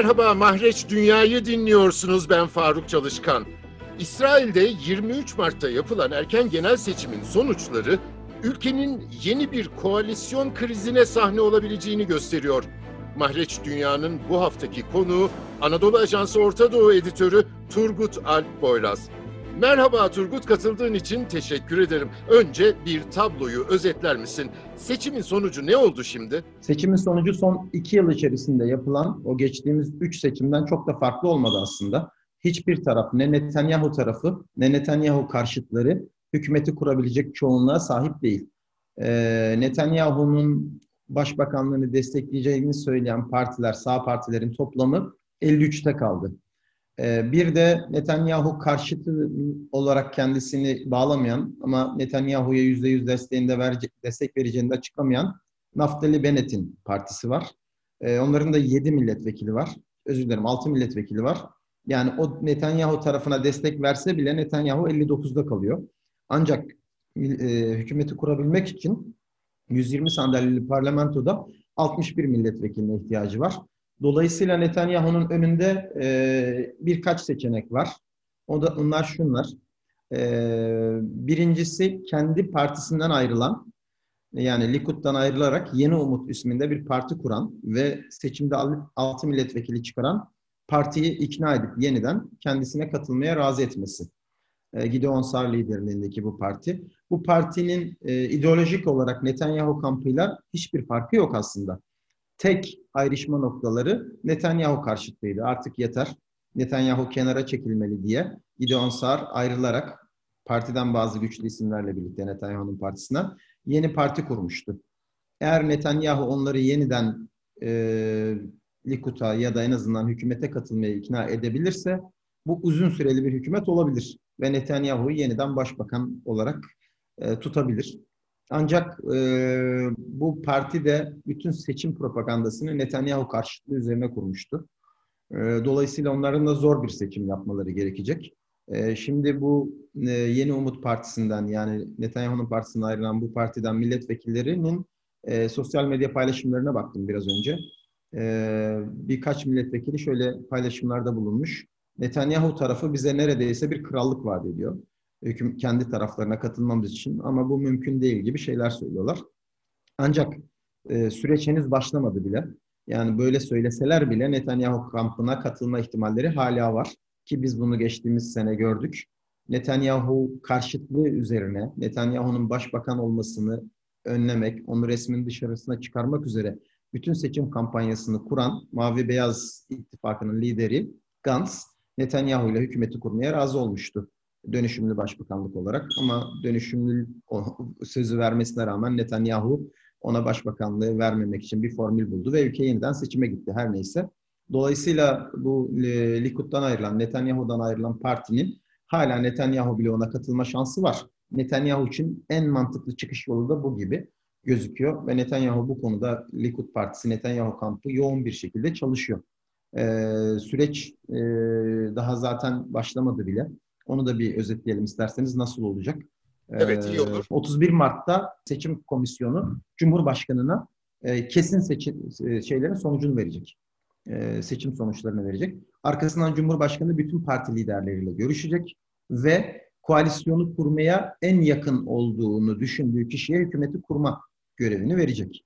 Merhaba Mahreç Dünya'yı dinliyorsunuz ben Faruk Çalışkan. İsrail'de 23 Mart'ta yapılan erken genel seçimin sonuçları ülkenin yeni bir koalisyon krizine sahne olabileceğini gösteriyor. Mahreç Dünya'nın bu haftaki konuğu Anadolu Ajansı Orta Doğu editörü Turgut Alp Boyraz. Merhaba Turgut katıldığın için teşekkür ederim. Önce bir tabloyu özetler misin? Seçimin sonucu ne oldu şimdi? Seçimin sonucu son iki yıl içerisinde yapılan o geçtiğimiz üç seçimden çok da farklı olmadı aslında. Hiçbir taraf ne Netanyahu tarafı ne Netanyahu karşıtları hükümeti kurabilecek çoğunluğa sahip değil. Ee, Netanyahu'nun başbakanlığını destekleyeceğini söyleyen partiler, sağ partilerin toplamı 53'te kaldı. Ee, bir de Netanyahu karşıtı olarak kendisini bağlamayan ama Netanyahu'ya %100 desteğinde verecek, destek vereceğini de açıklamayan Naftali Bennett'in partisi var. Ee, onların da 7 milletvekili var. Özür dilerim 6 milletvekili var. Yani o Netanyahu tarafına destek verse bile Netanyahu 59'da kalıyor. Ancak e, hükümeti kurabilmek için 120 sandalyeli parlamentoda 61 milletvekiline ihtiyacı var. Dolayısıyla Netanyahu'nun önünde e, birkaç seçenek var. O da onlar şunlar. E, birincisi kendi partisinden ayrılan, yani Likud'dan ayrılarak Yeni Umut isminde bir parti kuran ve seçimde 6 milletvekili çıkaran partiyi ikna edip yeniden kendisine katılmaya razı etmesi. E, Gideon Sar liderliğindeki bu parti. Bu partinin e, ideolojik olarak Netanyahu kampıyla hiçbir farkı yok aslında tek ayrışma noktaları Netanyahu karşıtlığıydı. Artık yeter. Netanyahu kenara çekilmeli diye Gideon Sar ayrılarak partiden bazı güçlü isimlerle birlikte Netanyahu'nun partisinden yeni parti kurmuştu. Eğer Netanyahu onları yeniden e, Likud'a ya da en azından hükümete katılmaya ikna edebilirse bu uzun süreli bir hükümet olabilir ve Netanyahu'yu yeniden başbakan olarak e, tutabilir. Ancak e, bu parti de bütün seçim propagandasını Netanyahu karşıtlığı üzerine kurmuştu. E, dolayısıyla onların da zor bir seçim yapmaları gerekecek. E, şimdi bu e, Yeni Umut Partisi'nden yani Netanyahu'nun partisinden ayrılan bu partiden milletvekillerinin e, sosyal medya paylaşımlarına baktım biraz önce. E, birkaç milletvekili şöyle paylaşımlarda bulunmuş. Netanyahu tarafı bize neredeyse bir krallık vaat ediyor kendi taraflarına katılmamız için ama bu mümkün değil gibi şeyler söylüyorlar. Ancak e, süreç henüz başlamadı bile. Yani böyle söyleseler bile Netanyahu kampına katılma ihtimalleri hala var. Ki biz bunu geçtiğimiz sene gördük. Netanyahu karşıtlığı üzerine, Netanyahu'nun başbakan olmasını önlemek, onu resmin dışarısına çıkarmak üzere bütün seçim kampanyasını kuran Mavi Beyaz İttifakı'nın lideri Gantz, Netanyahu ile hükümeti kurmaya razı olmuştu dönüşümlü başbakanlık olarak ama dönüşümlü sözü vermesine rağmen Netanyahu ona başbakanlığı vermemek için bir formül buldu ve ülke yeniden seçime gitti her neyse. Dolayısıyla bu e, Likud'dan ayrılan, Netanyahu'dan ayrılan partinin hala Netanyahu bile ona katılma şansı var. Netanyahu için en mantıklı çıkış yolu da bu gibi gözüküyor ve Netanyahu bu konuda Likud Partisi, Netanyahu kampı yoğun bir şekilde çalışıyor. Ee, süreç e, daha zaten başlamadı bile. Onu da bir özetleyelim isterseniz nasıl olacak? Evet iyi olur. 31 Mart'ta seçim komisyonu Cumhurbaşkanı'na e, kesin seçim e, şeylerin sonucunu verecek. E, seçim sonuçlarını verecek. Arkasından Cumhurbaşkanı bütün parti liderleriyle görüşecek ve koalisyonu kurmaya en yakın olduğunu düşündüğü kişiye hükümeti kurma görevini verecek.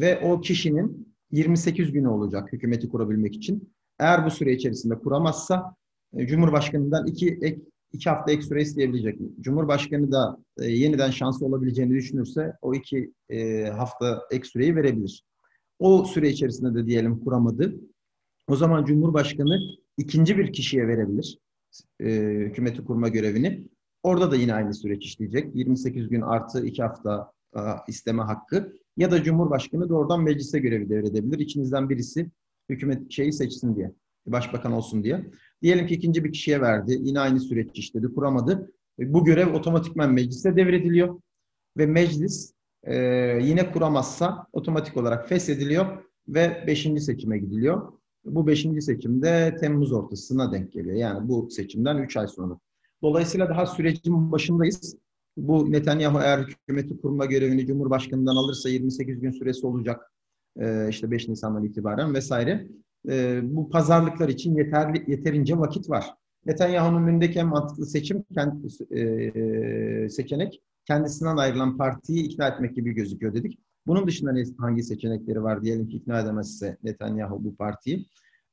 Ve o kişinin 28 günü olacak hükümeti kurabilmek için. Eğer bu süre içerisinde kuramazsa Cumhurbaşkanı'ndan iki, ek, iki hafta ek süre isteyebilecek. Cumhurbaşkanı da e, yeniden şansı olabileceğini düşünürse o iki e, hafta ek süreyi verebilir. O süre içerisinde de diyelim kuramadı. O zaman Cumhurbaşkanı ikinci bir kişiye verebilir e, hükümeti kurma görevini. Orada da yine aynı süreç işleyecek. 28 gün artı iki hafta e, isteme hakkı. Ya da Cumhurbaşkanı doğrudan meclise görevi devredebilir. İçinizden birisi hükümet şeyi seçsin diye başbakan olsun diye. Diyelim ki ikinci bir kişiye verdi. Yine aynı süreç işledi, kuramadı. Bu görev otomatikman meclise devrediliyor. Ve meclis e, yine kuramazsa otomatik olarak feshediliyor ve beşinci seçime gidiliyor. Bu beşinci seçimde Temmuz ortasına denk geliyor. Yani bu seçimden üç ay sonra. Dolayısıyla daha sürecin başındayız. Bu Netanyahu eğer hükümeti kurma görevini Cumhurbaşkanı'ndan alırsa 28 gün süresi olacak. e, işte 5 Nisan'dan itibaren vesaire. E, bu pazarlıklar için yeterli yeterince vakit var. Netanyahu'nun önündeki en mantıklı seçim kendi, e, seçenek kendisinden ayrılan partiyi ikna etmek gibi gözüküyor dedik. Bunun dışında hangi seçenekleri var diyelim ki ikna edemezse Netanyahu bu partiyi.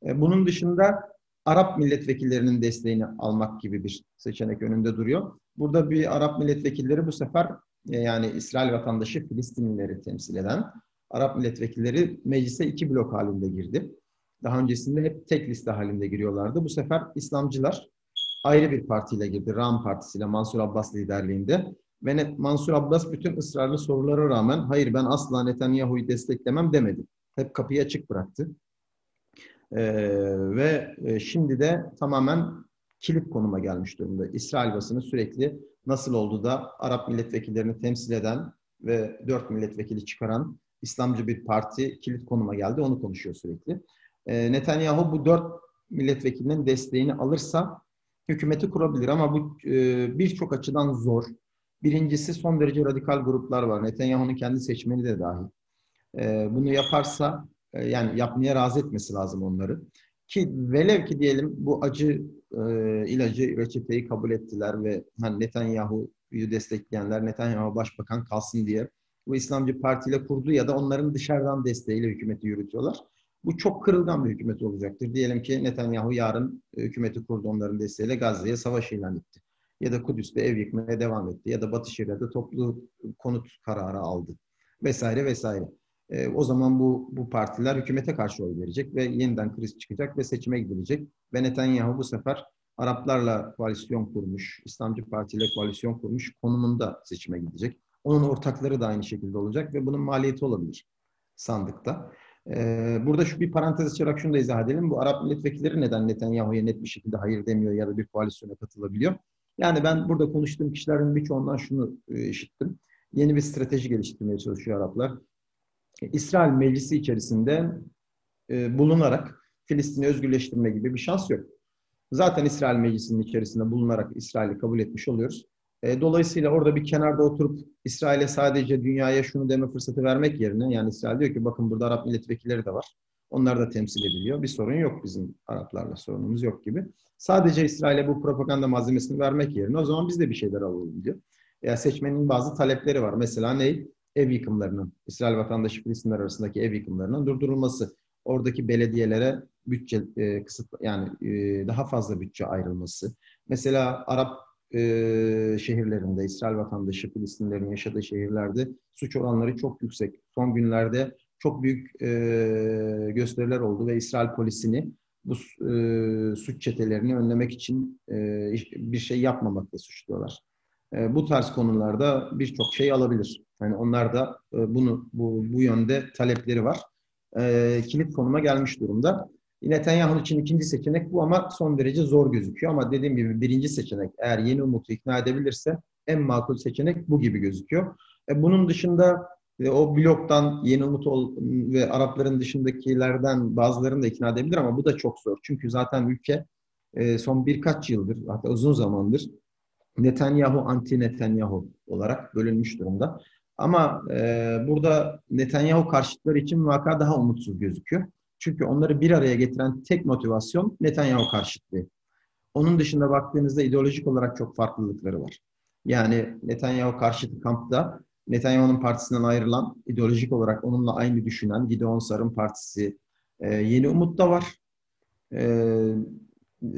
E, bunun dışında Arap milletvekillerinin desteğini almak gibi bir seçenek önünde duruyor. Burada bir Arap milletvekilleri bu sefer e, yani İsrail vatandaşı Filistinlileri temsil eden Arap milletvekilleri meclise iki blok halinde girdi. Daha öncesinde hep tek liste halinde giriyorlardı. Bu sefer İslamcılar ayrı bir partiyle girdi. Ram Partisi'yle Mansur Abbas liderliğinde. Ve Mansur Abbas bütün ısrarlı sorulara rağmen hayır ben asla Netanyahu'yu desteklemem demedi. Hep kapıyı açık bıraktı. Ee, ve e, şimdi de tamamen kilit konuma gelmiş durumda. İsrail basını sürekli nasıl oldu da Arap milletvekillerini temsil eden ve dört milletvekili çıkaran İslamcı bir parti kilit konuma geldi. Onu konuşuyor sürekli. Ee, Netanyahu bu dört milletvekilinin desteğini alırsa hükümeti kurabilir ama bu e, birçok açıdan zor. Birincisi son derece radikal gruplar var. Netanyahu'nun kendi seçmeni de dahil. E, bunu yaparsa e, yani yapmaya razı etmesi lazım onları. Ki velev ki diyelim bu acı e, ilacı reçeteyi kabul ettiler ve hani Netanyahu'yu destekleyenler Netanyahu başbakan kalsın diye bu İslamcı partiyle kurdu ya da onların dışarıdan desteğiyle hükümeti yürütüyorlar. Bu çok kırılgan bir hükümet olacaktır. Diyelim ki Netanyahu yarın e, hükümeti kurdu onların desteğiyle Gazze'ye savaş ilan etti. Ya da Kudüs'te ev yıkmaya devam etti. Ya da Batı Şeria'da toplu konut kararı aldı. Vesaire vesaire. E, o zaman bu, bu partiler hükümete karşı oy verecek ve yeniden kriz çıkacak ve seçime gidilecek. Ve Netanyahu bu sefer Araplarla koalisyon kurmuş, İslamcı partiyle koalisyon kurmuş konumunda seçime gidecek. Onun ortakları da aynı şekilde olacak ve bunun maliyeti olabilir sandıkta. Burada şu bir parantez açarak şunu da izah edelim. Bu Arap milletvekilleri neden Netanyahu'ya net bir şekilde hayır demiyor ya da bir koalisyona katılabiliyor? Yani ben burada konuştuğum kişilerin birçoğundan şunu işittim. Yeni bir strateji geliştirmeye çalışıyor Araplar. İsrail meclisi içerisinde bulunarak Filistin'i özgürleştirme gibi bir şans yok. Zaten İsrail meclisinin içerisinde bulunarak İsrail'i kabul etmiş oluyoruz. E, dolayısıyla orada bir kenarda oturup İsrail'e sadece dünyaya şunu deme fırsatı vermek yerine yani İsrail diyor ki bakın burada Arap milletvekilleri de var. Onlar da temsil ediliyor. Bir sorun yok bizim Araplarla sorunumuz yok gibi. Sadece İsrail'e bu propaganda malzemesini vermek yerine o zaman biz de bir şeyler alalım diyor. Ya seçmenin bazı talepleri var. Mesela ne? Ev yıkımlarının, İsrail vatandaşı Filistinler arasındaki ev yıkımlarının durdurulması. Oradaki belediyelere bütçe e, kısıt yani e, daha fazla bütçe ayrılması. Mesela Arap e, şehirlerinde, İsrail vatandaşı Filistinlerin yaşadığı şehirlerde suç oranları çok yüksek. Son günlerde çok büyük e, gösteriler oldu ve İsrail polisini bu e, suç çetelerini önlemek için e, bir şey yapmamakla suçluyorlar. E, bu tarz konularda birçok şey alabilir. Yani onlar da e, bunu bu, bu yönde talepleri var. E, kilit konuma gelmiş durumda. Netanyahu için ikinci seçenek bu ama son derece zor gözüküyor. Ama dediğim gibi birinci seçenek eğer yeni umutu ikna edebilirse en makul seçenek bu gibi gözüküyor. E, bunun dışında e, o bloktan yeni umut ol, ve Arapların dışındakilerden bazılarını da ikna edebilir ama bu da çok zor. Çünkü zaten ülke e, son birkaç yıldır hatta uzun zamandır Netanyahu anti Netanyahu olarak bölünmüş durumda. Ama e, burada Netanyahu karşıtları için vaka daha umutsuz gözüküyor. Çünkü onları bir araya getiren tek motivasyon Netanyahu karşıtlığı. Onun dışında baktığınızda ideolojik olarak çok farklılıkları var. Yani Netanyahu karşıtı kampta Netanyahu'nun partisinden ayrılan, ideolojik olarak onunla aynı düşünen Gideon Sar'ın partisi, e, Yeni Umut da var. E,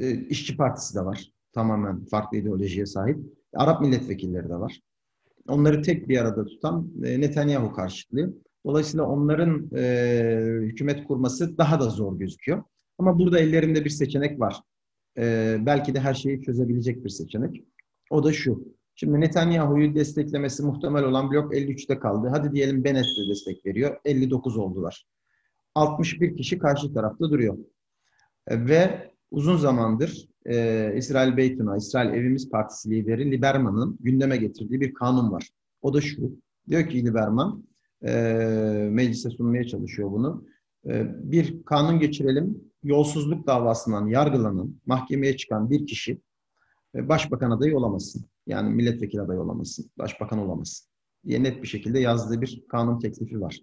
e, İşçi Partisi de var. Tamamen farklı ideolojiye sahip. Arap milletvekilleri de var. Onları tek bir arada tutan e, Netanyahu karşıtlığı. Dolayısıyla onların e, hükümet kurması daha da zor gözüküyor. Ama burada ellerinde bir seçenek var. E, belki de her şeyi çözebilecek bir seçenek. O da şu. Şimdi Netanyahu'yu desteklemesi muhtemel olan blok 53'te kaldı. Hadi diyelim Bennett de destek veriyor. 59 oldular. 61 kişi karşı tarafta duruyor. E, ve uzun zamandır e, İsrail Beytuna, İsrail Evimiz Partisi lideri Liberman'ın gündeme getirdiği bir kanun var. O da şu. Diyor ki Liberman, e, meclise sunmaya çalışıyor bunu. E, bir kanun geçirelim, yolsuzluk davasından yargılanan, mahkemeye çıkan bir kişi e, başbakan adayı olamazsın. Yani milletvekili adayı olamazsın, başbakan olamazsın diye net bir şekilde yazdığı bir kanun teklifi var.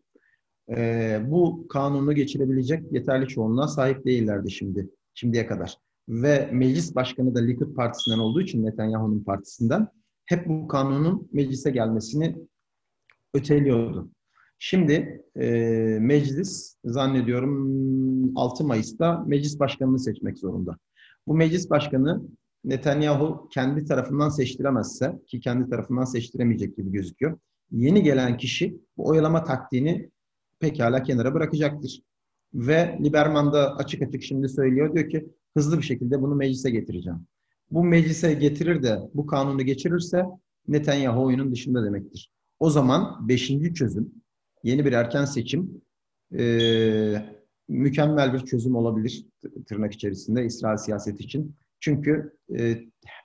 e, bu kanunu geçirebilecek yeterli çoğunluğa sahip değillerdi şimdi şimdiye kadar. Ve meclis başkanı da Likud Partisi'nden olduğu için Netanyahu'nun partisinden hep bu kanunun meclise gelmesini öteliyordu. Şimdi e, meclis zannediyorum 6 Mayıs'ta meclis başkanını seçmek zorunda. Bu meclis başkanı Netanyahu kendi tarafından seçtiremezse ki kendi tarafından seçtiremeyecek gibi gözüküyor. Yeni gelen kişi bu oyalama taktiğini pekala kenara bırakacaktır. Ve Liberman da açık açık şimdi söylüyor. Diyor ki hızlı bir şekilde bunu meclise getireceğim. Bu meclise getirir de bu kanunu geçirirse Netanyahu oyunun dışında demektir. O zaman beşinci çözüm, yeni bir erken seçim e, mükemmel bir çözüm olabilir tırnak içerisinde İsrail siyaseti için. Çünkü e,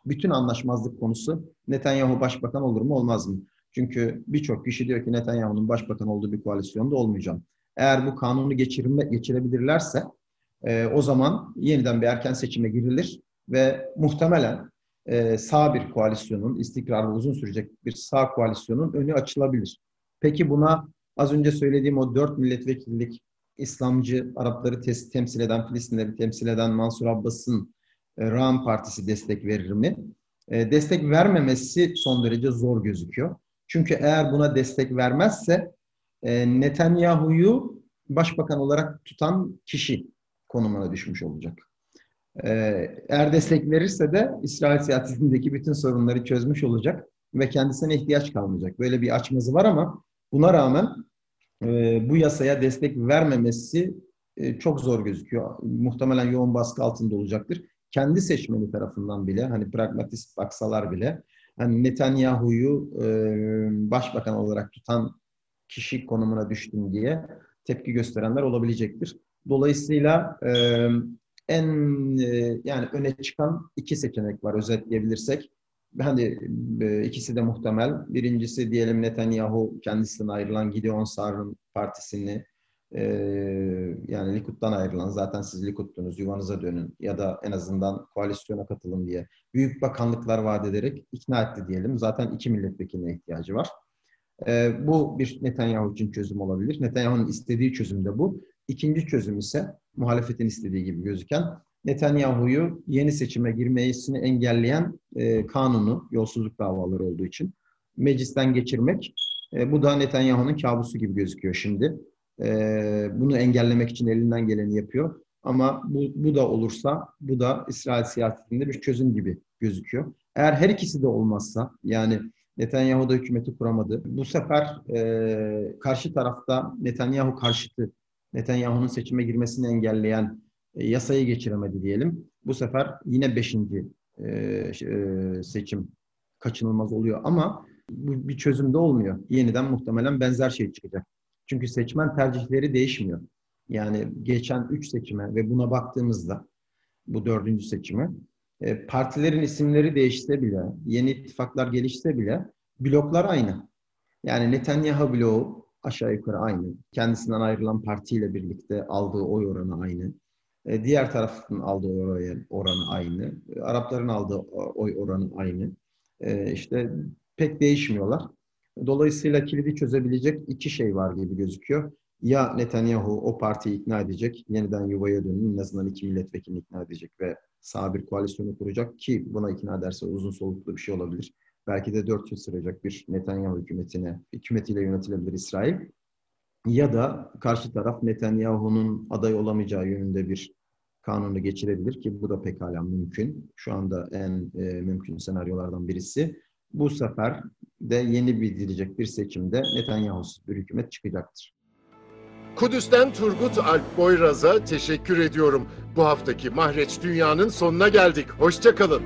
bütün anlaşmazlık konusu Netanyahu başbakan olur mu olmaz mı? Çünkü birçok kişi diyor ki Netanyahu'nun başbakan olduğu bir koalisyonda olmayacağım. Eğer bu kanunu geçirme, geçirebilirlerse e, o zaman yeniden bir erken seçime girilir ve muhtemelen e, sağ bir koalisyonun, istikrarlı uzun sürecek bir sağ koalisyonun önü açılabilir. Peki buna az önce söylediğim o dört milletvekillik İslamcı Arapları tes- temsil eden, Filistinleri temsil eden Mansur Abbas'ın e, Ram Partisi destek verir mi? E, destek vermemesi son derece zor gözüküyor. Çünkü eğer buna destek vermezse e, Netanyahu'yu başbakan olarak tutan kişi konumuna düşmüş olacak. E, eğer destek verirse de İsrail siyasetindeki bütün sorunları çözmüş olacak ve kendisine ihtiyaç kalmayacak. Böyle bir açmazı var ama buna rağmen e, bu yasaya destek vermemesi e, çok zor gözüküyor. Muhtemelen yoğun baskı altında olacaktır. Kendi seçmeni tarafından bile, hani pragmatist baksalar bile, hani Netanyahu'yu e, başbakan olarak tutan kişi konumuna düştüm diye tepki gösterenler olabilecektir. Dolayısıyla e, en yani öne çıkan iki seçenek var özetleyebilirsek. Hani e, ikisi de muhtemel. Birincisi diyelim Netanyahu kendisinden ayrılan Gideon Sar'ın partisini e, yani Likud'dan ayrılan zaten siz Likud'dunuz yuvanıza dönün ya da en azından koalisyona katılın diye büyük bakanlıklar vaat ederek ikna etti diyelim. Zaten iki milletvekiline ihtiyacı var. E, bu bir Netanyahu için çözüm olabilir. Netanyahu'nun istediği çözüm de bu. İkinci çözüm ise muhalefetin istediği gibi gözüken Netanyahu'yu yeni seçime girmesini engelleyen e, kanunu, yolsuzluk davaları olduğu için meclisten geçirmek. E, bu da Netanyahu'nun kabusu gibi gözüküyor şimdi. E, bunu engellemek için elinden geleni yapıyor. Ama bu, bu da olursa, bu da İsrail siyasetinde bir çözüm gibi gözüküyor. Eğer her ikisi de olmazsa, yani Netanyahu da hükümeti kuramadı. Bu sefer e, karşı tarafta Netanyahu karşıtı, Netanyahu'nun seçime girmesini engelleyen yasayı geçiremedi diyelim. Bu sefer yine beşinci e, e, seçim kaçınılmaz oluyor ama bu bir çözümde olmuyor. Yeniden muhtemelen benzer şey çıkacak. Çünkü seçmen tercihleri değişmiyor. Yani geçen üç seçime ve buna baktığımızda bu dördüncü seçime e, partilerin isimleri değişse bile, yeni ittifaklar gelişse bile bloklar aynı. Yani Netanyahu bloğu aşağı yukarı aynı. Kendisinden ayrılan partiyle birlikte aldığı oy oranı aynı. E, diğer tarafın aldığı oy oranı aynı. Arapların aldığı oy oranı aynı. E, işte pek değişmiyorlar. Dolayısıyla kilidi çözebilecek iki şey var gibi gözüküyor. Ya Netanyahu o partiyi ikna edecek, yeniden yuvaya dönün, en azından iki milletvekilini ikna edecek ve sağ bir koalisyonu kuracak ki buna ikna ederse uzun soluklu bir şey olabilir. Belki de dört yıl sürecek bir Netanyahu hükümetine, hükümetiyle yönetilebilir İsrail. Ya da karşı taraf Netanyahu'nun aday olamayacağı yönünde bir kanunu geçirebilir ki bu da pekala mümkün. Şu anda en e, mümkün senaryolardan birisi. Bu sefer de yeni bildirecek bir seçimde Netanyahu'suz bir hükümet çıkacaktır. Kudüs'ten Turgut Alp Boyraz'a teşekkür ediyorum. Bu haftaki Mahreç Dünya'nın sonuna geldik. Hoşçakalın.